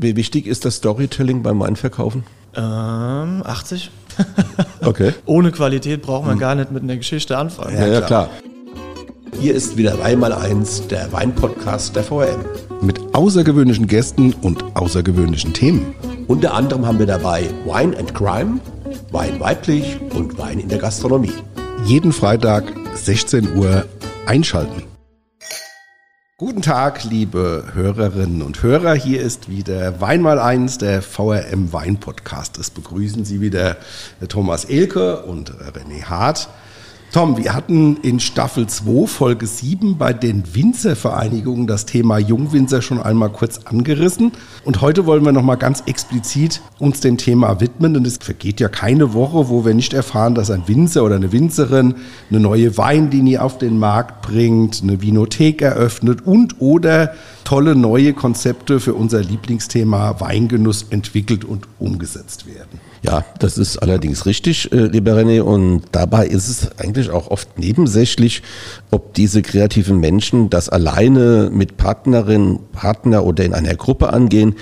Wie wichtig ist das Storytelling beim Weinverkaufen? Ähm, 80. Okay. Ohne Qualität braucht man gar nicht mit einer Geschichte anfangen. Ja, ja klar. Hier ist wieder einmal eins, der Weinpodcast der VRM. Mit außergewöhnlichen Gästen und außergewöhnlichen Themen. Unter anderem haben wir dabei Wine and Crime, Wein weiblich und Wein in der Gastronomie. Jeden Freitag 16 Uhr einschalten. Guten Tag, liebe Hörerinnen und Hörer. Hier ist wieder Wein mal eins, der VRM Wein Podcast. Es begrüßen Sie wieder Thomas Elke und René Hart. Tom, wir hatten in Staffel 2, Folge 7 bei den Winzervereinigungen das Thema Jungwinzer schon einmal kurz angerissen. Und heute wollen wir nochmal ganz explizit uns dem Thema widmen. Denn es vergeht ja keine Woche, wo wir nicht erfahren, dass ein Winzer oder eine Winzerin eine neue Weinlinie auf den Markt bringt, eine Vinothek eröffnet und oder tolle neue Konzepte für unser Lieblingsthema Weingenuss entwickelt und umgesetzt werden. Ja, das ist allerdings richtig, äh, lieber René. Und dabei ist es eigentlich auch oft nebensächlich, ob diese kreativen Menschen das alleine mit Partnerin, Partner oder in einer Gruppe angehen.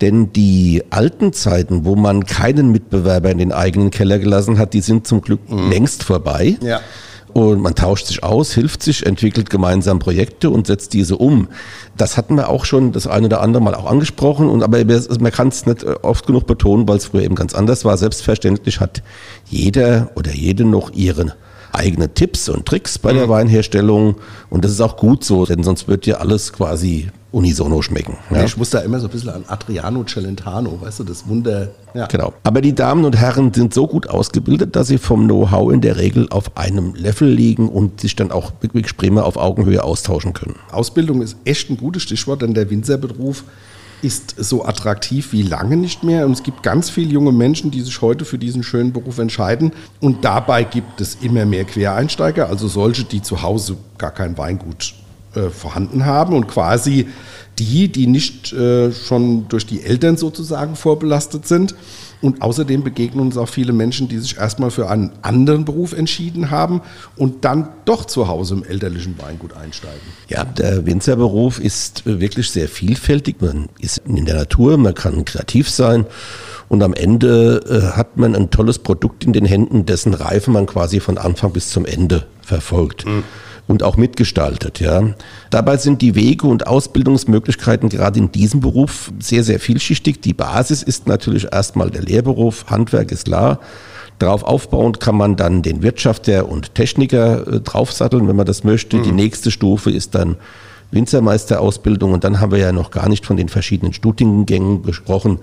Denn die alten Zeiten, wo man keinen Mitbewerber in den eigenen Keller gelassen hat, die sind zum Glück längst vorbei. Ja. Und man tauscht sich aus, hilft sich, entwickelt gemeinsam Projekte und setzt diese um. Das hatten wir auch schon das eine oder andere Mal auch angesprochen. Und aber man kann es nicht äh, oft genug betonen, weil es früher eben ganz anders war. Selbstverständlich hat jeder oder jede noch ihren eigene Tipps und Tricks bei der Weinherstellung. Und das ist auch gut so, denn sonst wird ja alles quasi unisono schmecken. Ja? Ich muss da immer so ein bisschen an Adriano Celentano, weißt du, das Wunder. Ja. Genau. Aber die Damen und Herren sind so gut ausgebildet, dass sie vom Know-how in der Regel auf einem Level liegen und sich dann auch wirklich prima auf Augenhöhe austauschen können. Ausbildung ist echt ein gutes Stichwort, denn der Winzerberuf ist so attraktiv wie lange nicht mehr. Und es gibt ganz viele junge Menschen, die sich heute für diesen schönen Beruf entscheiden. Und dabei gibt es immer mehr Quereinsteiger, also solche, die zu Hause gar kein Weingut äh, vorhanden haben und quasi die, die nicht äh, schon durch die Eltern sozusagen vorbelastet sind. Und außerdem begegnen uns auch viele Menschen, die sich erstmal für einen anderen Beruf entschieden haben und dann doch zu Hause im elterlichen Weingut einsteigen. Ja, der Winzerberuf ist wirklich sehr vielfältig. Man ist in der Natur, man kann kreativ sein und am Ende äh, hat man ein tolles Produkt in den Händen, dessen Reife man quasi von Anfang bis zum Ende verfolgt. Und auch mitgestaltet, ja. Dabei sind die Wege und Ausbildungsmöglichkeiten gerade in diesem Beruf sehr, sehr vielschichtig. Die Basis ist natürlich erstmal der Lehrberuf. Handwerk ist klar. Darauf aufbauend kann man dann den Wirtschafter und Techniker äh, draufsatteln, wenn man das möchte. Die nächste Stufe ist dann Winzermeisterausbildung und dann haben wir ja noch gar nicht von den verschiedenen Studiengängen gesprochen,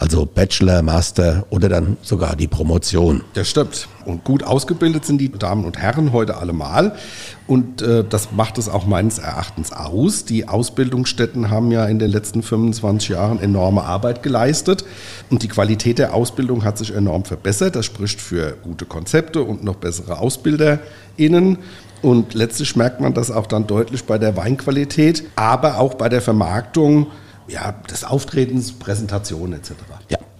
also Bachelor, Master oder dann sogar die Promotion. Das stimmt. Und gut ausgebildet sind die Damen und Herren heute allemal. Und äh, das macht es auch meines Erachtens aus. Die Ausbildungsstätten haben ja in den letzten 25 Jahren enorme Arbeit geleistet. Und die Qualität der Ausbildung hat sich enorm verbessert. Das spricht für gute Konzepte und noch bessere AusbilderInnen. Und letztlich merkt man das auch dann deutlich bei der Weinqualität, aber auch bei der Vermarktung ja, des Auftretens, Präsentation etc.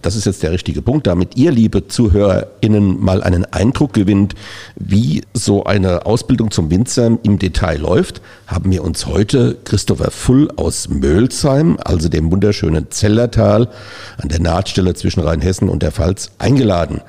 Das ist jetzt der richtige Punkt, damit ihr, liebe ZuhörerInnen, mal einen Eindruck gewinnt, wie so eine Ausbildung zum Winzer im Detail läuft, haben wir uns heute Christopher Full aus Mölsheim, also dem wunderschönen Zellertal, an der Nahtstelle zwischen Rheinhessen und der Pfalz, eingeladen.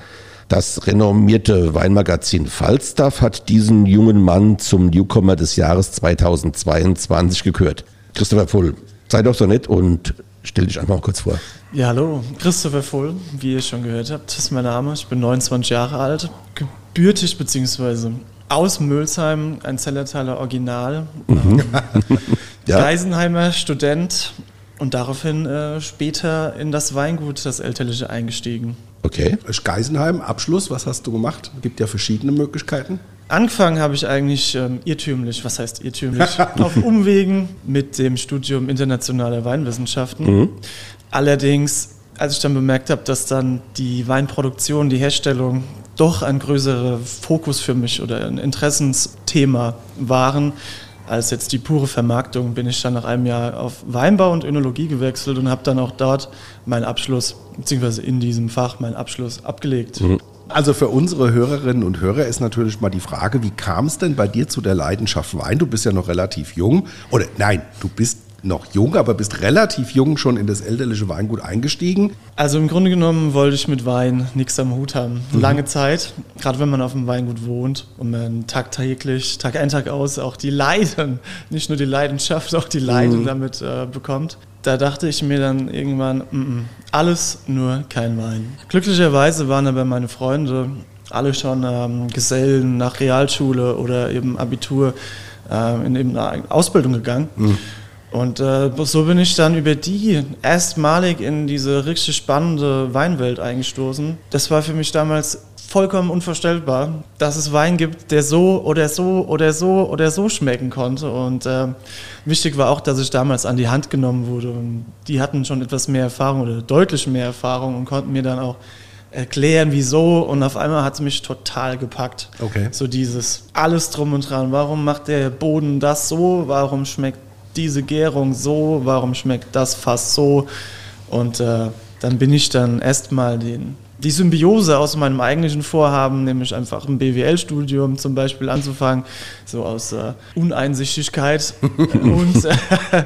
Das renommierte Weinmagazin Falstaff hat diesen jungen Mann zum Newcomer des Jahres 2022 gekürt. Christopher Full, sei doch so nett und stell dich einfach mal kurz vor. Ja, hallo, Christopher Full, wie ihr schon gehört habt, das ist mein Name. Ich bin 29 Jahre alt, gebürtig bzw. aus Mülsheim, ein Zellertaler Original, ähm, Ja. Geisenheimer Student und daraufhin äh, später in das Weingut, das Elterliche, eingestiegen. Okay. Geisenheim, Abschluss, was hast du gemacht? Gibt ja verschiedene Möglichkeiten. Angefangen habe ich eigentlich ähm, irrtümlich, was heißt irrtümlich? Auf Umwegen mit dem Studium internationaler Weinwissenschaften. Allerdings, als ich dann bemerkt habe, dass dann die Weinproduktion, die Herstellung doch ein größerer Fokus für mich oder ein Interessensthema waren, als jetzt die pure Vermarktung, bin ich dann nach einem Jahr auf Weinbau und Önologie gewechselt und habe dann auch dort meinen Abschluss, beziehungsweise in diesem Fach meinen Abschluss abgelegt. Also für unsere Hörerinnen und Hörer ist natürlich mal die Frage, wie kam es denn bei dir zu der Leidenschaft Wein? Du bist ja noch relativ jung. Oder nein, du bist noch jung, aber bist relativ jung schon in das elterliche Weingut eingestiegen. Also im Grunde genommen wollte ich mit Wein nichts am Hut haben. Mhm. Lange Zeit, gerade wenn man auf dem Weingut wohnt und man tagtäglich, Tag ein, Tag aus auch die Leiden, nicht nur die Leidenschaft, auch die Leiden mhm. damit äh, bekommt. Da dachte ich mir dann irgendwann, m -m, alles nur kein Wein. Glücklicherweise waren aber meine Freunde alle schon ähm, Gesellen nach Realschule oder eben Abitur äh, in eben eine Ausbildung gegangen. Mhm. Und äh, so bin ich dann über die erstmalig in diese richtig spannende Weinwelt eingestoßen. Das war für mich damals vollkommen unvorstellbar, dass es Wein gibt, der so oder so oder so oder so schmecken konnte. Und äh, wichtig war auch, dass ich damals an die Hand genommen wurde. Und die hatten schon etwas mehr Erfahrung oder deutlich mehr Erfahrung und konnten mir dann auch erklären, wieso. Und auf einmal hat es mich total gepackt. Okay. So dieses alles drum und dran. Warum macht der Boden das so? Warum schmeckt diese Gärung so? Warum schmeckt das fast so? Und äh, dann bin ich dann erstmal den die Symbiose aus meinem eigentlichen Vorhaben, nämlich einfach ein BWL-Studium zum Beispiel anzufangen, so aus äh, Uneinsichtigkeit und äh,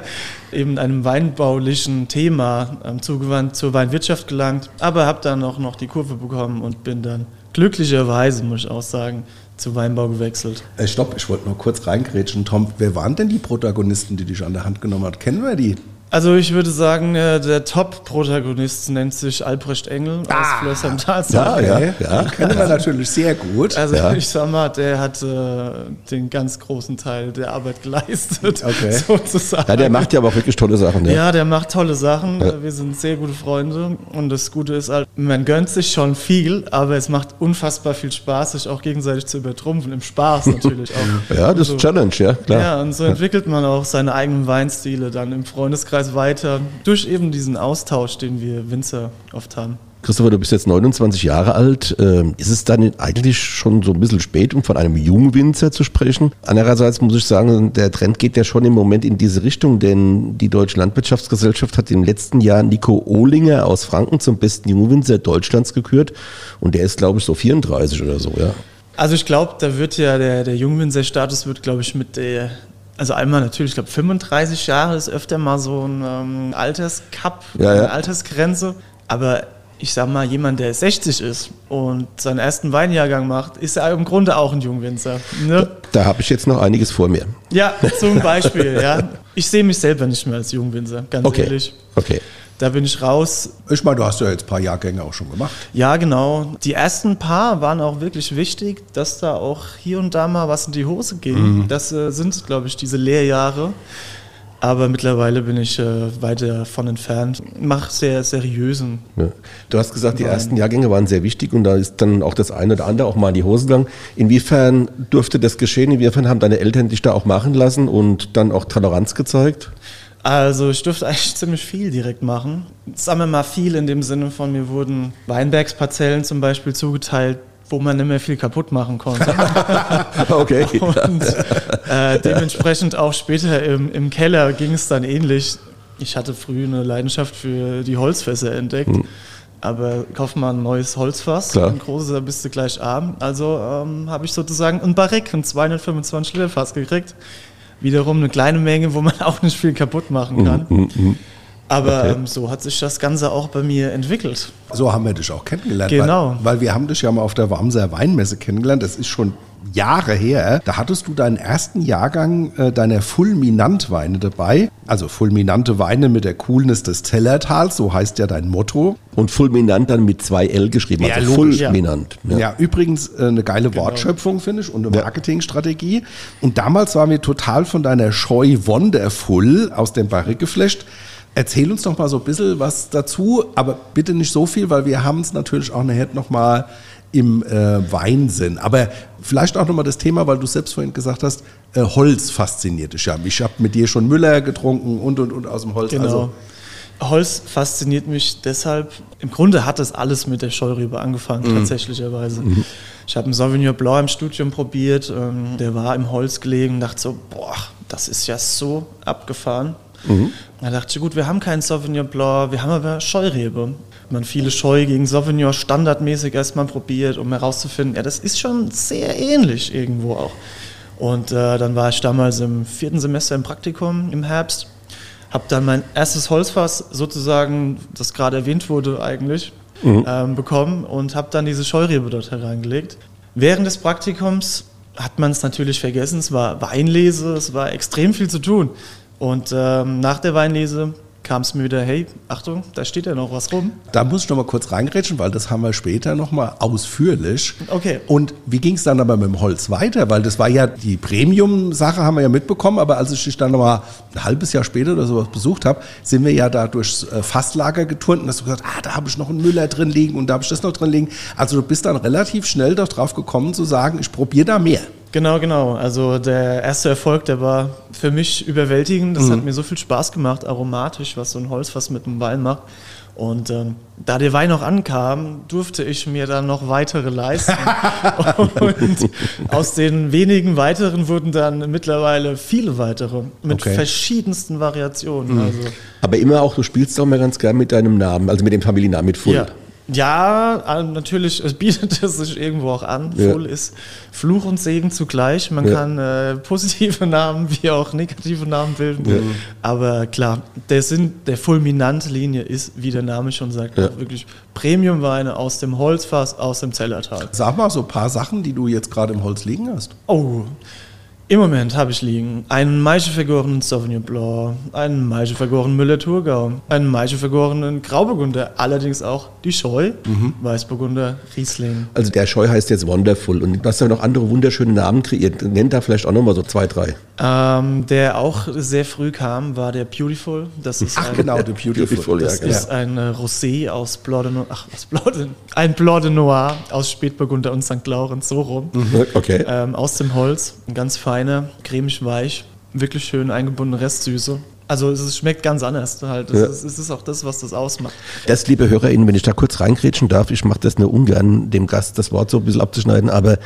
eben einem weinbaulichen Thema äh, zugewandt zur Weinwirtschaft gelangt, aber habe dann auch noch die Kurve bekommen und bin dann glücklicherweise, muss ich auch sagen, zu Weinbau gewechselt. Äh, stopp, ich wollte nur kurz reingrätschen. Tom, wer waren denn die Protagonisten, die dich an der Hand genommen hat? Kennen wir die? Also ich würde sagen, äh, der Top-Protagonist nennt sich Albrecht Engel ah, aus Flöß am Ja, ja, ja. Den kennen wir natürlich sehr gut. Also ja. ich sag mal, der hat äh, den ganz großen Teil der Arbeit geleistet, okay. sozusagen. Ja, der macht ja aber auch wirklich tolle Sachen. Ja, ja der macht tolle Sachen. Ja. Wir sind sehr gute Freunde und das Gute ist halt, man gönnt sich schon viel, aber es macht unfassbar viel Spaß, sich auch gegenseitig zu übertrumpfen, im Spaß natürlich auch. ja, das ist Challenge, ja, klar. Ja, und so entwickelt man auch seine eigenen Weinstile dann im Freundeskreis Kreis weiter durch eben diesen Austausch, den wir Winzer oft haben. Christopher, du bist jetzt 29 Jahre alt. Ähm, ist es dann eigentlich schon so ein bisschen spät, um von einem Jungwinzer zu sprechen? Andererseits muss ich sagen, der Trend geht ja schon im Moment in diese Richtung, denn die Deutsche Landwirtschaftsgesellschaft hat im letzten Jahr Nico Ohlinger aus Franken zum besten Jungwinzer Deutschlands gekürt und der ist, glaube ich, so 34 oder so, ja. Also ich glaube, da wird ja der, der Jungwinzer-Status wird, glaube ich, mit der also einmal natürlich, ich glaube 35 Jahre ist öfter mal so ein ähm, Alterscup, ja, ja. eine Altersgrenze. Aber ich sag mal, jemand, der 60 ist und seinen ersten Weinjahrgang macht, ist ja im Grunde auch ein Jungwinzer. Ne? Da, da habe ich jetzt noch einiges vor mir. Ja, zum Beispiel, ja. Ich sehe mich selber nicht mehr als Jungwinzer, ganz okay. ehrlich. Okay. Da bin ich raus. Ich meine, du hast ja jetzt ein paar Jahrgänge auch schon gemacht. Ja, genau. Die ersten paar waren auch wirklich wichtig, dass da auch hier und da mal was in die Hose ging. Mhm. Das äh, sind, glaube ich, diese Lehrjahre. Aber mittlerweile bin ich äh, weit davon entfernt. Mach sehr seriösen. Ja. Du hast gesagt, die ersten Jahrgänge waren sehr wichtig und da ist dann auch das eine oder andere auch mal in die Hose gegangen. Inwiefern durfte das geschehen? Inwiefern haben deine Eltern dich da auch machen lassen und dann auch Toleranz gezeigt? Also ich durfte eigentlich ziemlich viel direkt machen. Sagen wir mal viel in dem Sinne von, mir wurden Weinbergsparzellen zum Beispiel zugeteilt, wo man nicht mehr viel kaputt machen konnte. okay. Und äh, dementsprechend auch später im, im Keller ging es dann ähnlich. Ich hatte früh eine Leidenschaft für die Holzfässer entdeckt. Mhm. Aber kauf mal ein neues Holzfass, Klar. ein großes, da bist du gleich arm. Also ähm, habe ich sozusagen ein Barrick, ein 225 Liter Fass gekriegt wiederum eine kleine Menge, wo man auch nicht viel kaputt machen kann. Mm, mm, mm. Aber okay. ähm, so hat sich das Ganze auch bei mir entwickelt. So haben wir dich auch kennengelernt. Genau. Weil, weil wir haben dich ja mal auf der Warmser Weinmesse kennengelernt. Das ist schon Jahre her. Da hattest du deinen ersten Jahrgang äh, deiner Fulminant-Weine dabei. Also fulminante Weine mit der Coolness des Tellertals, so heißt ja dein Motto. Und fulminant dann mit zwei L geschrieben, ja, also fulminant. Ja. ja. übrigens äh, eine geile genau. Wortschöpfung, finde ich, und eine Marketingstrategie. Und damals waren wir total von deiner Scheu Wonderful aus dem Barrik geflasht. Erzähl uns doch mal so ein bisschen was dazu, aber bitte nicht so viel, weil wir haben es natürlich auch nachher noch mal im äh, Weinsinn. Aber vielleicht auch nochmal das Thema, weil du selbst vorhin gesagt hast, äh, Holz fasziniert dich ja. Ich habe mit dir schon Müller getrunken und und und aus dem Holz. Genau. Also, Holz fasziniert mich deshalb. Im Grunde hat das alles mit der Scheurebe angefangen, mhm. tatsächlicherweise. Mhm. Ich habe einen Sauvignon Blanc im Studium probiert, ähm, der war im Holz gelegen, dachte so, boah, das ist ja so abgefahren. Mhm. Da dachte ich, gut, wir haben keinen Sauvignon Blanc, wir haben aber Scheurebe man viele Scheu gegen Sauvignon standardmäßig erstmal probiert, um herauszufinden, ja, das ist schon sehr ähnlich irgendwo auch. Und äh, dann war ich damals im vierten Semester im Praktikum im Herbst, Habe dann mein erstes Holzfass sozusagen, das gerade erwähnt wurde eigentlich, mhm. ähm, bekommen und habe dann diese Scheurebe dort hereingelegt. Während des Praktikums hat man es natürlich vergessen, es war Weinlese, es war extrem viel zu tun. Und ähm, nach der Weinlese kam es mir wieder, hey, Achtung, da steht ja noch was rum. Da muss ich noch mal kurz reingrätschen, weil das haben wir später noch mal ausführlich. Okay. Und wie ging es dann aber mit dem Holz weiter? Weil das war ja die Premium-Sache, haben wir ja mitbekommen, aber als ich dich dann noch mal ein halbes Jahr später oder sowas besucht habe, sind wir ja da durchs äh, Fasslager geturnt und hast du gesagt, ah, da habe ich noch einen Müller drin liegen und da habe ich das noch drin liegen. Also du bist dann relativ schnell darauf gekommen zu sagen, ich probiere da mehr. Genau, genau. Also der erste Erfolg, der war für mich überwältigend. Das mhm. hat mir so viel Spaß gemacht, aromatisch, was so ein Holz was mit dem Wein macht. Und ähm, da der Wein noch ankam, durfte ich mir dann noch weitere leisten. und aus den wenigen weiteren wurden dann mittlerweile viele weitere mit okay. verschiedensten Variationen. Mhm. Also Aber immer auch, du spielst auch mal ganz gern mit deinem Namen, also mit dem Familiennamen, mit Full. Ja. Ja, natürlich, es bietet es sich irgendwo auch an. Ja. Full ist Fluch und Segen zugleich. Man ja. kann äh, positive Namen wie auch negative Namen bilden. Ja. Aber klar, der Sinn der Fulminant-Linie ist, wie der Name schon sagt, wirklich Premium-Weine aus dem Holzfass, aus dem Zellertal. Sag mal so ein paar Sachen, die du jetzt gerade im Holz liegen hast. Oh, im Moment habe ich liegen einen Maischevergorenen Sauvignon Blanc, einen Maischevergorenen Müller-Thurgau, einen Maischevergorenen Grauburgunder, allerdings auch die Scheu, mhm. Weißburgunder, Riesling. Also der Scheu heißt jetzt Wonderful und du hast ja noch andere wunderschöne Namen kreiert. Nennt da vielleicht auch nochmal so zwei, drei. Ähm, der auch sehr früh kam, war der Beautiful. Das ist Ach ein, genau, der Beautiful. Beautiful das ja, genau. ist ein äh, Rosé aus Blanc de Noir, ach, aus Blanc de, ein Blanc de Noir aus Spätburgunder und St. Laurent, so rum. Mhm. Okay. Ähm, aus dem Holz, ganz fein feine, cremig weich, wirklich schön eingebundene Restsüße. Also es schmeckt ganz anders halt. Es, ja. ist, es, ist, auch das, was das ausmacht. Das, liebe HörerInnen, wenn ich da kurz reingrätschen darf, ich mache das nur ungern, dem Gast das Wort so ein bisschen abzuschneiden, aber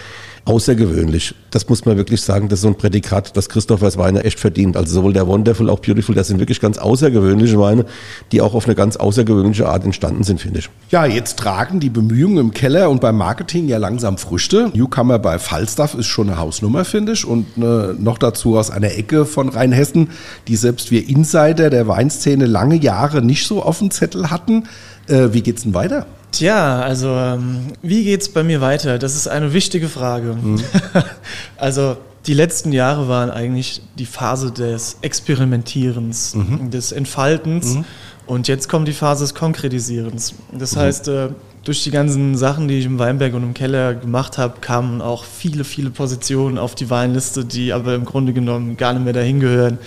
außergewöhnlich. Das muss man wirklich sagen, das ist so ein Prädikat, das Christoph als Weiner echt verdient. Also sowohl der Wonderful, auch Beautiful, das sind wirklich ganz außergewöhnliche Weine, die auch auf eine ganz außergewöhnliche Art entstanden sind, finde ich. Ja, jetzt tragen die Bemühungen im Keller und beim Marketing ja langsam Früchte. Newcomer bei Falstaff ist schon eine Hausnummer, finde ich. Und äh, noch dazu aus einer Ecke von Rheinhessen, die selbst wir Insider der Weinszene lange Jahre nicht so auf dem Zettel hatten. Äh, wie geht's denn weiter? Tja, also ähm, wie geht's bei mir weiter? Das ist eine wichtige Frage. Mhm. also die letzten Jahre waren eigentlich die Phase des Experimentierens, mhm. des Entfaltens mhm. und jetzt kommt die Phase des Konkretisierens. Das mhm. heißt, äh, durch die ganzen Sachen, die ich im Weinberg und im Keller gemacht habe, kamen auch viele, viele Positionen auf die Weinliste, die aber im Grunde genommen gar nicht mehr dahin gehören.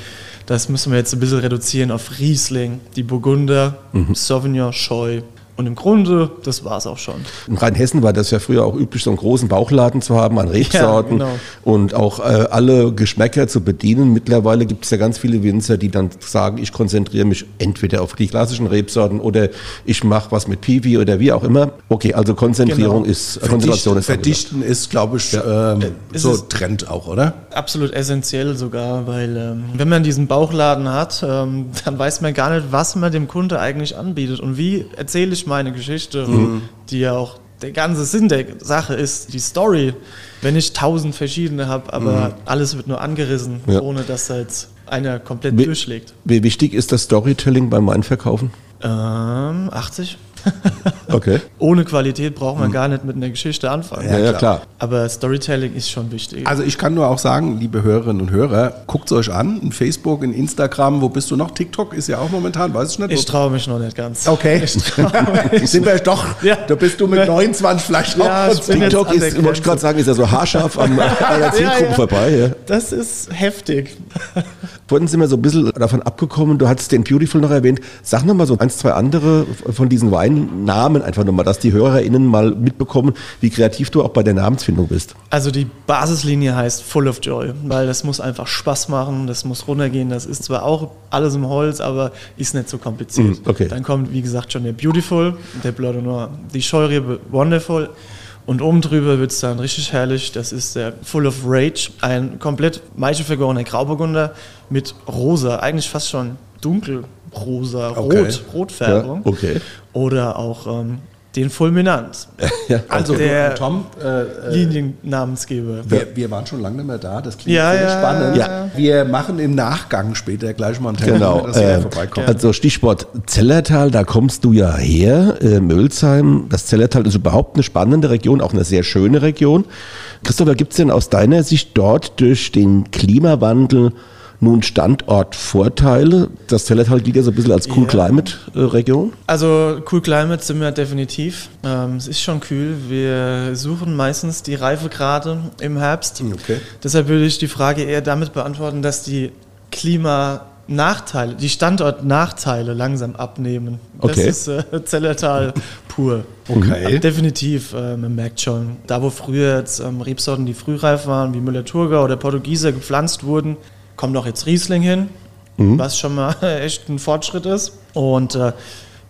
Das müssen wir jetzt ein bisschen reduzieren auf Riesling, die Burgunder, mhm. Sauvignon, Scheu, und im Grunde, das war es auch schon. In Rheinhessen war das ja früher auch üblich, so einen großen Bauchladen zu haben an Rebsorten ja, genau. und auch äh, alle Geschmäcker zu bedienen. Mittlerweile gibt es ja ganz viele Winzer, die dann sagen, ich konzentriere mich entweder auf die klassischen Rebsorten oder ich mache was mit Piwi oder wie auch immer. Okay, also Konzentrierung genau. ist, Konzentration ist Verdichten ist, glaube ich, ja. ähm, so Trend auch, oder? Absolut essentiell sogar, weil ähm, wenn man diesen Bauchladen hat, ähm, dann weiß man gar nicht, was man dem Kunde eigentlich anbietet und wie erzähle ich meine Geschichte, mhm. die ja auch der ganze Sinn der Sache ist, die Story. Wenn ich tausend verschiedene habe, aber mhm. alles wird nur angerissen, ja. ohne dass da jetzt einer komplett wie, durchschlägt. Wie wichtig ist das Storytelling beim Weinverkaufen? Ähm, 80. okay. Ohne Qualität braucht man hm. gar nicht mit einer Geschichte anfangen. Ja, ja, klar. Aber Storytelling ist schon wichtig. Also ich kann nur auch sagen, liebe Hörerinnen und Hörer, guckt es euch an. In Facebook, in Instagram, wo bist du noch? TikTok ist ja auch momentan, weiß ich nicht. Ich traue mich noch nicht ganz. Okay. Ich Sind wir doch, ja. da bist du mit 29 vielleicht ja, auch. TikTok ist, wollte ich gerade sagen, ist ja so haarscharf an einer Zielgruppe ja, vorbei. Ja. Das ist heftig. Vorhin sind wir so ein bisschen davon abgekommen, du hattest den Beautiful noch erwähnt. Sag noch mal so eins, zwei andere von diesen Weinnamen einfach nochmal, dass die HörerInnen mal mitbekommen, wie kreativ du auch bei der Namensfindung bist. Also die Basislinie heißt Full of Joy, weil das muss einfach Spaß machen, das muss runtergehen. Das ist zwar auch alles im Holz, aber ist nicht so kompliziert. Mm, okay. Dann kommt, wie gesagt, schon der Beautiful, der Blood Noir, die Scheurebe Wonderful und oben drüber wird es dann richtig herrlich. Das ist der Full of Rage, ein komplett maichelvergorener Grauburgunder mit rosa, eigentlich fast schon dunkelrosa, okay. rot, Rotfärbung. Ja, okay. Oder auch ähm, den Fulminant. Ja. Also, der Tom, äh, Liniennamensgeber. wir, wir waren schon lange nicht mehr da. Das klingt Ja, sehr ja, spannend. ja. Wir machen im Nachgang später gleich mal einen Termin, Genau. dass Äh, vorbeikommt. also Stichwort Zellertal, da kommst du ja her, äh, Mölzheim. Das Zellertal ist überhaupt eine spannende Region, auch eine sehr schöne Region. Christopher, gibt es denn aus deiner Sicht dort durch den Klimawandel nun Standortvorteile? Das Zellertal gilt ja so ein bisschen als Cool. Climate äh, Region. Also Cool Climate sind wir definitiv. Ähm, es ist schon kühl. Wir suchen meistens die Reifegrade im Herbst. Okay. Deshalb würde ich die Frage eher damit beantworten, dass die Klimanachteile, die Standortnachteile langsam abnehmen. Okay. Das ist äh, Zellertal pur. Okay. Definitiv, äh, man merkt schon. Da, wo früher jetzt ähm, Rebsorten, die frühreif waren, wie Müller-Thurgau oder Portugieser gepflanzt wurden, kommt auch jetzt Riesling hin, was schon mal echt ein Fortschritt ist. Und äh,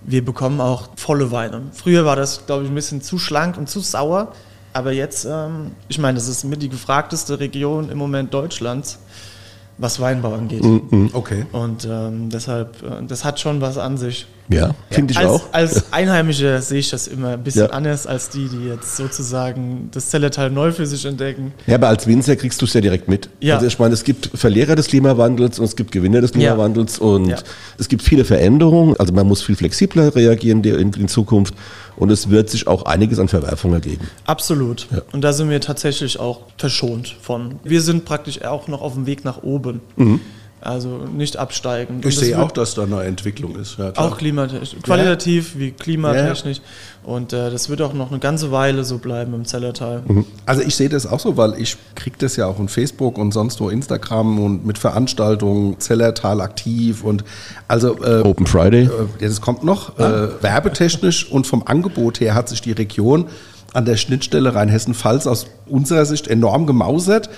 wir bekommen auch volle Weine. Früher war das, glaube ich, ein bisschen zu schlank und zu sauer. Aber jetzt, ähm, ich meine, das ist mit die gefragteste Region im Moment Deutschlands, was Weinbau angeht. Okay. Und ähm, deshalb, äh, das hat schon was an sich. Ja, finde ich als, auch. Als Einheimischer sehe ich das immer ein bisschen Ja. anders als die, die jetzt sozusagen das Zellertal neu für sich entdecken. Ja, aber als Winzer kriegst du es ja direkt mit. Ja. Also ich meine, es gibt Verlierer des Klimawandels und es gibt Gewinner des Ja. Klimawandels und Ja. es gibt viele Veränderungen. Also man muss viel flexibler reagieren in, in Zukunft und es wird sich auch einiges an Verwerfungen ergeben. Absolut. Und da sind wir tatsächlich auch verschont von. Wir sind praktisch auch noch auf dem Weg nach oben. Also nicht absteigen. Ich sehe auch, dass da eine Entwicklung ist. Ja, klar. Auch klimatechnisch. Qualitativ wie klimatechnisch. Und äh, das wird auch noch eine ganze Weile so bleiben im Zellertal. Also ich sehe das auch so, weil ich kriege das ja auch in Facebook und sonst wo Instagram und mit Veranstaltungen, Zellertal aktiv und also äh, Open Friday. äh, ja, das kommt noch. Äh, werbetechnisch und vom Angebot her hat sich die Region an der Schnittstelle Rheinhessen-Pfalz aus unserer Sicht enorm gemausert.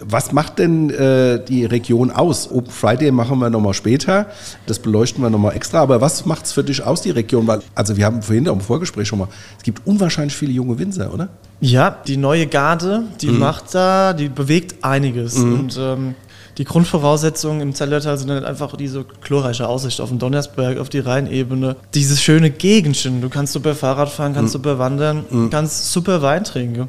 Was macht denn äh, die Region aus? Open Friday machen wir nochmal später. Das beleuchten wir nochmal extra. Aber was macht es für dich aus, die Region? Weil, also wir haben vorhin auch im Vorgespräch schon mal, es gibt unwahrscheinlich viele junge Winzer, oder? Ja, die neue Garde, die macht da, die bewegt einiges. Und ähm, die Grundvoraussetzungen im Zellertal sind dann einfach diese glorreiche Aussicht auf den Donnersberg, auf die Rheinebene. Dieses schöne Gegenchen. Du kannst super Fahrrad fahren, kannst super wandern, kannst super Wein trinken.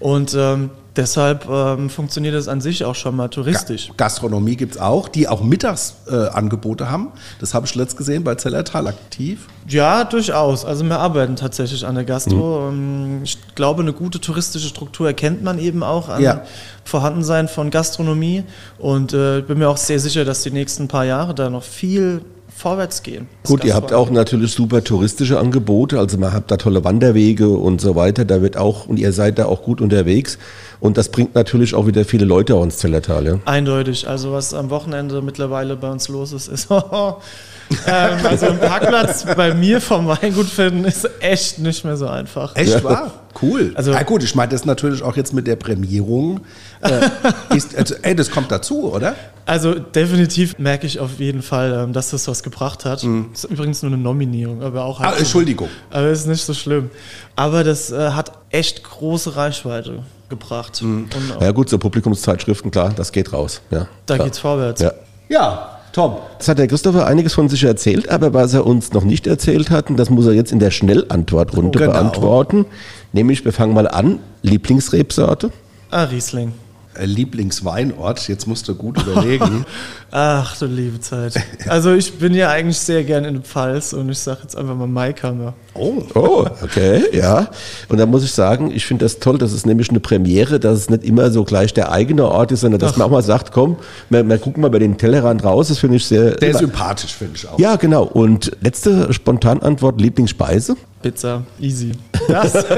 Und ähm, deshalb ähm, funktioniert das an sich auch schon mal touristisch. Gastronomie gibt es auch, die auch Mittagsangebote äh, haben. Das habe ich letzt gesehen bei Zellertal aktiv. Ja, durchaus. Also wir arbeiten tatsächlich an der Gastro. Ähm, Ich glaube, eine gute touristische Struktur erkennt man eben auch an Ja. Vorhandensein von Gastronomie. Und äh, ich bin mir auch sehr sicher, dass die nächsten paar Jahre da noch viel vorwärts gehen. Gut, ihr habt auch natürlich super touristische Angebote, also man habt da tolle Wanderwege und so weiter, da wird auch, und ihr seid da auch gut unterwegs und das bringt natürlich auch wieder viele Leute auch ins Zellertal, ja. Eindeutig. Also was am Wochenende mittlerweile bei uns los ist, ist ähm, also ein Parkplatz bei mir vom Weingut finden ist echt nicht mehr so einfach. Echt wahr? Cool. Also- ja gut, ich meine das natürlich auch jetzt mit der Prämierung. Äh, ist, also, ey, das kommt dazu, oder? Also definitiv merke ich auf jeden Fall, ähm, dass das was gebracht hat. Das ist übrigens nur eine Nominierung, aber auch Ah, halt Entschuldigung. Aber ist nicht so schlimm. Aber das äh, hat echt große Reichweite gebracht. Und auch, Ja gut, so Publikumszeitschriften, klar, das geht raus, ja. da klar. geht's vorwärts. Ja. Ja, Tom. Jetzt hat der Christopher einiges von sich erzählt, aber was er uns noch nicht erzählt hat, und das muss er jetzt in der Schnellantwortrunde Oh, genau. beantworten. Nämlich, wir fangen mal an. Lieblingsrebsorte? Ah, Riesling. Äh, Lieblingsweinort, jetzt musst du gut überlegen. Ach du liebe Zeit. Also ich bin ja eigentlich sehr gern in der Pfalz und ich sage jetzt einfach mal Maikammer. oh. Oh, okay, ja. Und da muss ich sagen, ich finde das toll, das ist nämlich eine Premiere, dass es nicht immer so gleich der eigene Ort ist, sondern dass man auch mal sagt, komm, wir, wir gucken mal bei den Tellerrand raus, das finde ich sehr... Der ist sympathisch, finde ich auch. ja, genau. Und letzte Spontanantwort, Lieblingsspeise? Pizza, easy. Das,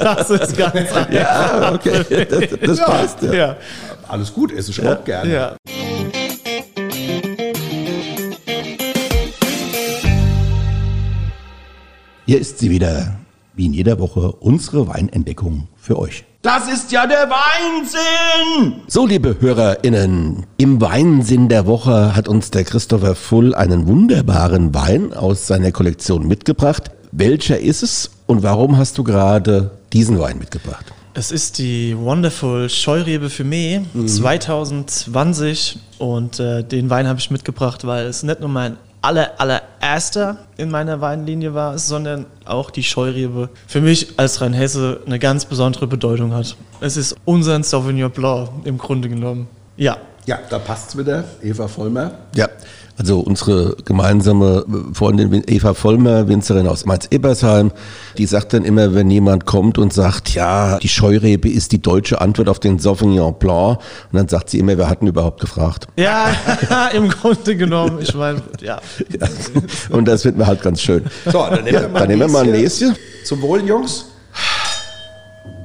das ist ganz einfach. Ja, okay, das, das passt. Ja. Ja. Alles gut, esse ich auch gerne. ja. Hier ist sie wieder, wie in jeder Woche, unsere Weinentdeckung für euch. Das ist ja der Weinsinn! So, liebe HörerInnen, im Weinsinn der Woche hat uns der Christopher Full einen wunderbaren Wein aus seiner Kollektion mitgebracht. Welcher ist es und warum hast du gerade diesen Wein mitgebracht? Es ist die Wonderful Scheurebe Fumé 2020 und äh, den Wein habe ich mitgebracht, weil es nicht nur mein aller, allererster in meiner Weinlinie war, sondern auch die Scheurebe für mich als Rheinhesse eine ganz besondere Bedeutung hat. Es ist unser Sauvignon Blanc im Grunde genommen. Ja. Ja, da passt's wieder. Eva Vollmer. Ja, also unsere gemeinsame Freundin Eva Vollmer, Winzerin aus Mainz-Ebersheim, die sagt dann immer, wenn jemand kommt und sagt, ja, die Scheurebe ist die deutsche Antwort auf den Sauvignon Blanc, und dann sagt sie immer, wer hat denn überhaupt gefragt? Ja, im Grunde genommen, ich meine, ja. ja. Und das finden wir halt ganz schön. So, dann nehmen, ja, wir, mal dann nehmen wir mal ein Näschen. Zum Wohl, Jungs.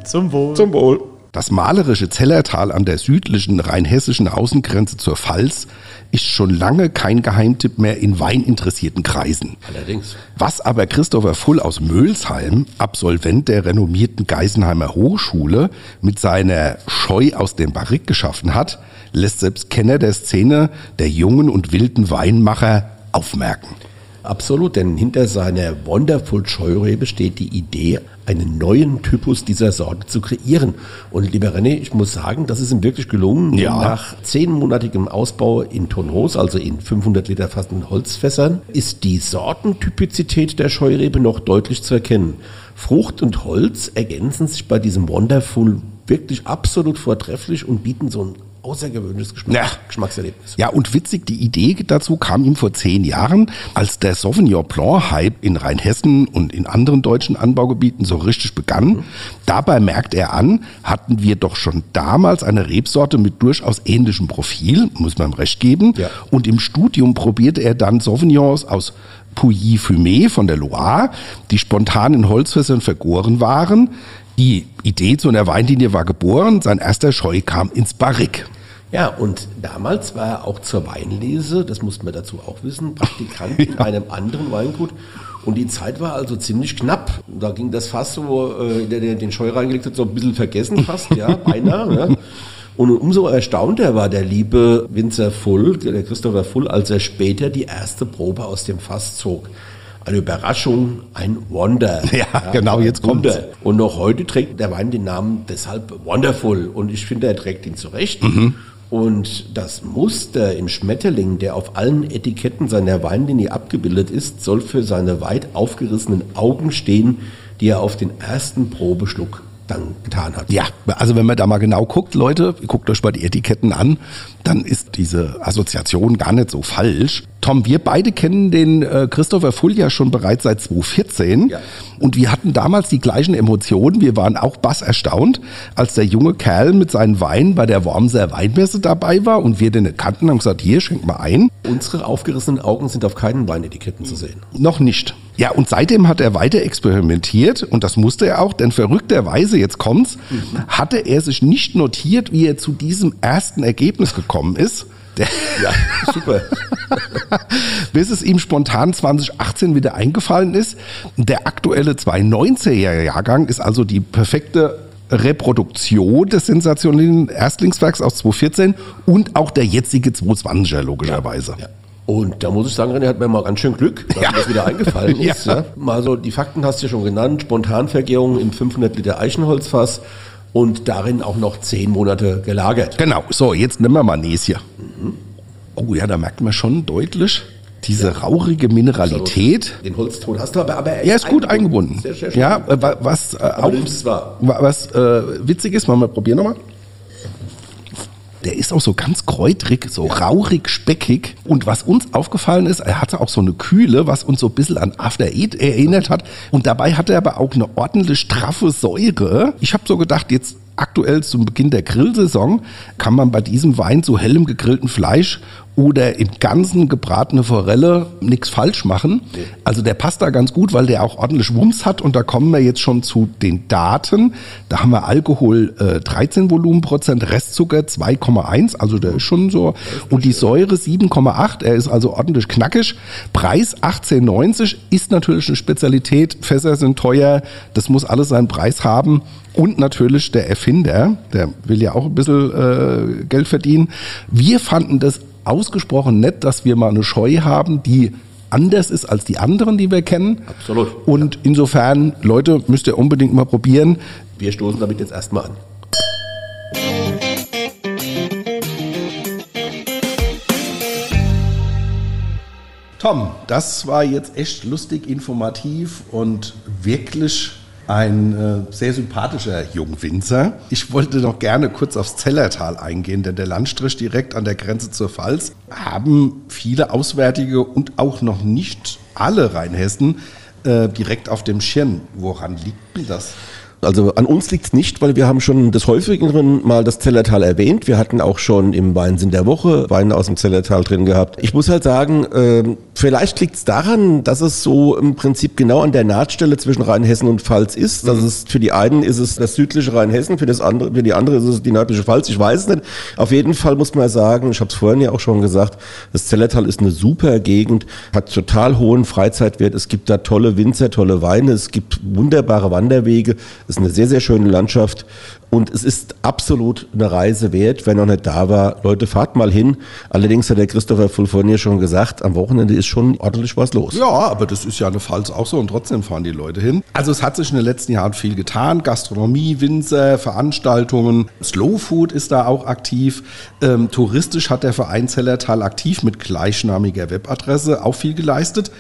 Zum Wohl. Zum Wohl. Das malerische Zellertal an der südlichen rheinhessischen Außengrenze zur Pfalz ist schon lange kein Geheimtipp mehr in weininteressierten Kreisen. Allerdings. Was aber Christopher Full aus Mölsheim, Absolvent der renommierten Geisenheimer Hochschule, mit seiner Scheu aus dem Barrik geschaffen hat, lässt selbst Kenner der Szene der jungen und wilden Weinmacher aufmerken. Absolut, denn hinter seiner Wonderful Scheurebe steht die Idee, einen neuen Typus dieser Sorte zu kreieren. Und lieber René, ich muss sagen, das ist ihm wirklich gelungen. Ja. Nach zehnmonatigem Ausbau in Tonneaus, also in 500 Liter fassenden Holzfässern, ist die Sortentypizität der Scheurebe noch deutlich zu erkennen. Frucht und Holz ergänzen sich bei diesem Wonderful wirklich absolut vortrefflich und bieten so ein außergewöhnliches Geschmack, Ja. Geschmackserlebnis. Ja, und witzig, die Idee dazu kam ihm vor zehn Jahren, als der Sauvignon Blanc-Hype in Rheinhessen und in anderen deutschen Anbaugebieten so richtig begann. Dabei merkt er an, hatten wir doch schon damals eine Rebsorte mit durchaus ähnlichem Profil, muss man ihm recht geben. Ja. Und im Studium probierte er dann Sauvignons aus Pouilly Fumé von der Loire, die spontan in Holzfässern vergoren waren. Die Idee zu einer Weinlinie war geboren, sein erster Scheu kam ins Barrik. Ja, und damals war er auch zur Weinlese, das mussten wir dazu auch wissen, Praktikant in einem anderen Weingut. Und die Zeit war also ziemlich knapp. Da ging das Fass, wo äh, der, der den Scheu reingelegt hat, so ein bisschen vergessen fast, ja, beinahe. Ja. Und umso erstaunter war der liebe Winzer Full, der Christopher Full, als er später die erste Probe aus dem Fass zog. Eine Überraschung, ein Wonder. Ja, genau, ein jetzt kommt's. Wunder. Und noch heute trägt der Wein den Namen deshalb Wonderful. Und ich finde, er trägt ihn zurecht. Mhm. Und das Muster im Schmetterling, der auf allen Etiketten seiner Weinlinie abgebildet ist, soll für seine weit aufgerissenen Augen stehen, die er auf den ersten Probeschluck dann getan hat. Ja, also wenn man da mal genau guckt, Leute, guckt euch mal die Etiketten an, dann ist diese Assoziation gar nicht so falsch. Tom, wir beide kennen den äh, Christopher Full ja schon bereits seit 2014 Ja. und wir hatten damals die gleichen Emotionen. Wir waren auch bass erstaunt, als der junge Kerl mit seinen Weinen bei der Wormser Weinmesse dabei war und wir den nicht kannten, haben gesagt, hier, schenk mal ein. Unsere aufgerissenen Augen sind auf keinen Weinetiketten zu sehen. Noch nicht. Ja, und seitdem hat er weiter experimentiert und das musste er auch, denn verrückterweise, jetzt kommt's, hatte er sich nicht notiert, wie er zu diesem ersten Ergebnis gekommen ist. Der, Ja, super. bis es ihm spontan 2018 wieder eingefallen ist. Der aktuelle 219er Jahrgang ist also die perfekte Reproduktion des sensationellen Erstlingswerks aus 2014 und auch der jetzige 220er logischerweise. Ja. Und da muss ich sagen, René hat mir mal ganz schön Glück, dass Ja. mir das wieder eingefallen ist. Ja. Ja. Mal so, die Fakten hast du ja schon genannt. Spontanvergärung im 500 Liter Eichenholzfass und darin auch noch zehn Monate gelagert. Genau, so, jetzt nehmen wir mal Näschen. Oh ja, da merkt man schon deutlich diese raurige Mineralität. Den Holzton hast du aber, aber Er ist gut eingebunden. Sehr, sehr schön. ja, wa- was äh, auch, was äh, witzig ist, mal, mal probieren nochmal. Der ist auch so ganz kräutrig, so raurig, speckig. Und was uns aufgefallen ist, er hatte auch so eine Kühle, was uns so ein bisschen an After Eight erinnert hat. Und dabei hatte er aber auch eine ordentlich straffe Säure. Ich habe so gedacht, jetzt aktuell zum Beginn der Grillsaison kann man bei diesem Wein zu hellem gegrillten Fleisch oder im Ganzen gebratene Forelle nichts falsch machen. Also der passt da ganz gut, weil der auch ordentlich Wumms hat. Und da kommen wir jetzt schon zu den Daten. Da haben wir Alkohol äh, 13 Volumenprozent, Restzucker 2,1, also der ist schon so. Und die Säure 7,8, er ist also ordentlich knackig. Preis 18,90 ist natürlich eine Spezialität, Fässer sind teuer, das muss alles seinen Preis haben und natürlich der Erfinder, der will ja auch ein bisschen äh, Geld verdienen. Wir fanden das ausgesprochen nett, dass wir mal eine Scheu haben, die anders ist als die anderen, die wir kennen. Absolut. Und insofern, Leute, müsst ihr unbedingt mal probieren. Wir stoßen damit jetzt erstmal an. Tom, das war jetzt echt lustig, informativ und wirklich ein äh, sehr sympathischer Jungwinzer. Ich wollte noch gerne kurz aufs Zellertal eingehen, denn der Landstrich direkt an der Grenze zur Pfalz haben viele Auswärtige und auch noch nicht alle Rheinhessen äh, direkt auf dem Schirm. Woran liegt denn das? Also an uns liegt's nicht, weil wir haben schon des häufigeren mal das Zellertal erwähnt. Wir hatten auch schon im Weinsinn der Woche Weine aus dem Zellertal drin gehabt. Ich muss halt sagen, äh, vielleicht liegt's daran, dass es so im Prinzip genau an der Nahtstelle zwischen Rheinhessen und Pfalz ist. Das ist für die einen ist es das südliche Rheinhessen, für das andere, für die andere ist es die nördliche Pfalz. Ich weiß es nicht. Auf jeden Fall muss man sagen, ich habe es vorhin ja auch schon gesagt, das Zellertal ist eine super Gegend, hat total hohen Freizeitwert. Es gibt da tolle Winzer, tolle Weine, es gibt wunderbare Wanderwege ist eine sehr, sehr schöne Landschaft und es ist absolut eine Reise wert, wenn noch nicht da war. Leute, fahrt mal hin. Allerdings hat der Christopher Fulfonier schon gesagt, am Wochenende ist schon ordentlich was los. Ja, aber das ist ja eine Pfalz auch so und trotzdem fahren die Leute hin. Also es hat sich in den letzten Jahren viel getan. Gastronomie, Winzer, Veranstaltungen. Slow Food ist da auch aktiv. Ähm, touristisch hat der Verein Zellertal aktiv mit gleichnamiger Webadresse auch viel geleistet.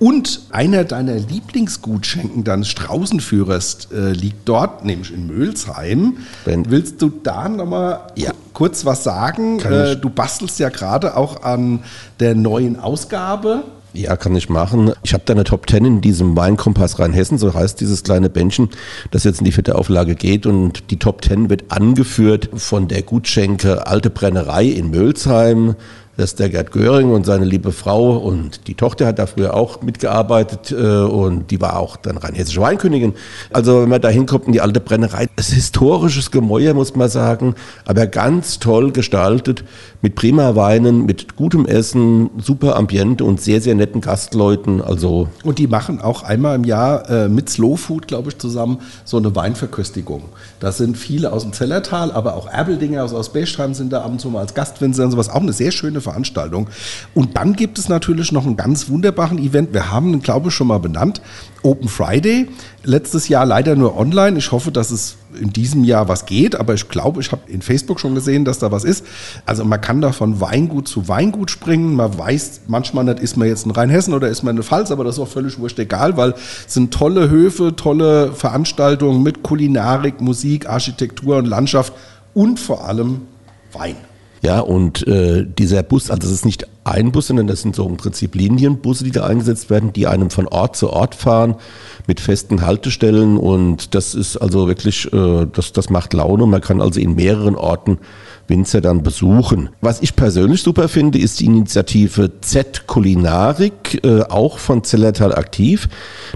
Und einer deiner Lieblingsgutschenken deines Straußenführers äh, liegt dort, nämlich in Mölsheim. Ben. Willst du da nochmal Ja. kurz was sagen? Äh, du bastelst ja gerade auch an der neuen Ausgabe. Ja, kann ich machen. Ich habe da eine Top 10 in diesem Weinkompass Rheinhessen, so heißt dieses kleine Bändchen, das jetzt in die vierte Auflage geht. Und die Top 10 wird angeführt von der Gutschenke Alte Brennerei in Mölsheim. Das ist der Gerd Göring und seine liebe Frau und die Tochter hat da früher auch mitgearbeitet äh, und die war auch dann rheinhessische Weinkönigin. Also wenn man da hinkommt in die alte Brennerei, es ist historisches Gemäuer, muss man sagen, aber ganz toll gestaltet, mit prima Weinen, mit gutem Essen, super Ambiente und sehr, sehr netten Gastleuten. Also Und die machen auch einmal im Jahr äh, mit Slow Food, glaube ich, zusammen so eine Weinverköstigung. Da sind viele aus dem Zellertal, aber auch Erbeldinger aus, aus Bechtheim sind da ab und zu mal als Gastwinzer und sowas. Auch eine sehr schöne Veranstaltung. Und dann gibt es natürlich noch einen ganz wunderbaren Event. Wir haben ihn, glaube ich, schon mal benannt. Open Friday. Letztes Jahr leider nur online. Ich hoffe, dass es in diesem Jahr was geht, aber ich glaube, ich habe in Facebook schon gesehen, dass da was ist. Also man kann da von Weingut zu Weingut springen. Man weiß manchmal nicht, ist man jetzt in Rheinhessen oder ist man in der Pfalz, aber das ist auch völlig wurscht egal, weil es sind tolle Höfe, tolle Veranstaltungen mit Kulinarik, Musik, Architektur und Landschaft und vor allem Wein. Ja, und äh, dieser Bus, also das ist nicht ein Bus, sondern das sind so im Prinzip Linienbusse, die da eingesetzt werden, die einem von Ort zu Ort fahren mit festen Haltestellen und das ist also wirklich, äh, das, das macht Laune. Man kann also in mehreren Orten Winzer dann besuchen. Was ich persönlich super finde, ist die Initiative Z Kulinarik, äh, auch von Zellertal aktiv.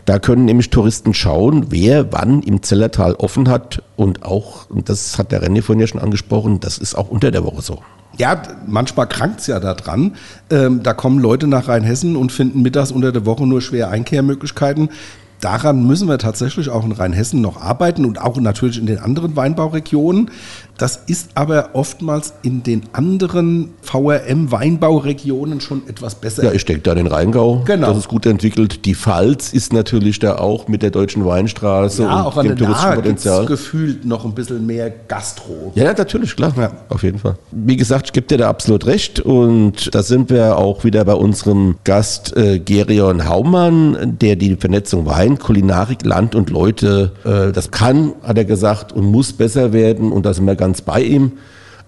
Da können nämlich Touristen schauen, wer wann im Zellertal offen hat und auch, und das hat der René vorhin ja schon angesprochen, das ist auch unter der Woche so. Ja, manchmal krankt es ja daran. Ähm, da kommen Leute nach Rheinhessen und finden mittags unter der Woche nur schwer Einkehrmöglichkeiten. Daran müssen wir tatsächlich auch in Rheinhessen noch arbeiten und auch natürlich in den anderen Weinbauregionen. Das ist aber oftmals in den anderen VRM-Weinbauregionen schon etwas besser. Ja, ich denke da den Rheingau. Genau. Das ist gut entwickelt. Die Pfalz ist natürlich da auch mit der Deutschen Weinstraße ja, und auch an dem der touristischen Potenzial. gefühlt noch ein bisschen mehr Gastro. Ja, ja, natürlich, klar. Ja. Auf jeden Fall. Wie gesagt, ich gebe dir da absolut recht. Und da sind wir auch wieder bei unserem Gast äh, Gerion Haumann, der die Vernetzung Wein, Kulinarik, Land und Leute, äh, das kann, hat er gesagt, und muss besser werden. Und da sind wir ganz bei ihm.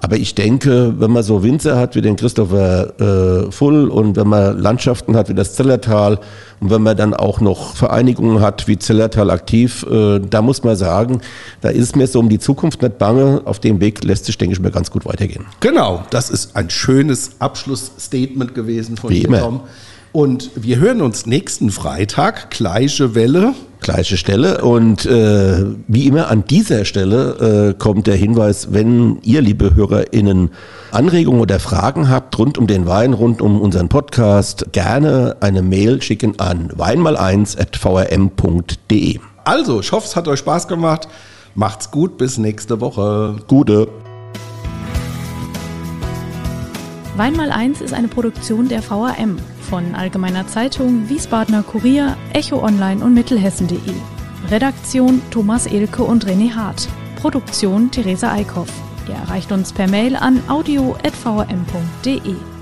Aber ich denke, wenn man so Winzer hat wie den Christopher äh, Full und wenn man Landschaften hat wie das Zellertal und wenn man dann auch noch Vereinigungen hat wie Zellertal aktiv, äh, da muss man sagen, da ist es mir so um die Zukunft nicht bange. Auf dem Weg lässt sich, denke ich, mir ganz gut weitergehen. Genau, das ist ein schönes Abschlussstatement gewesen von Wie dir, immer. Und wir hören uns nächsten Freitag, gleiche Welle. Gleiche Stelle und äh, wie immer an dieser Stelle äh, kommt der Hinweis, wenn ihr, liebe HörerInnen, Anregungen oder Fragen habt rund um den Wein, rund um unseren Podcast, gerne eine Mail schicken an weinmal1.vrm.de. Also, ich hoffe, es hat euch Spaß gemacht. Macht's gut, bis nächste Woche. Gute. Weinmal 1 ist eine Produktion der VAM von Allgemeiner Zeitung, Wiesbadener Kurier, Echo Online und Mittelhessen.de. Redaktion Thomas Elke und René Hart. Produktion Theresa Eickhoff. Ihr erreicht uns per Mail an audio.vm.de.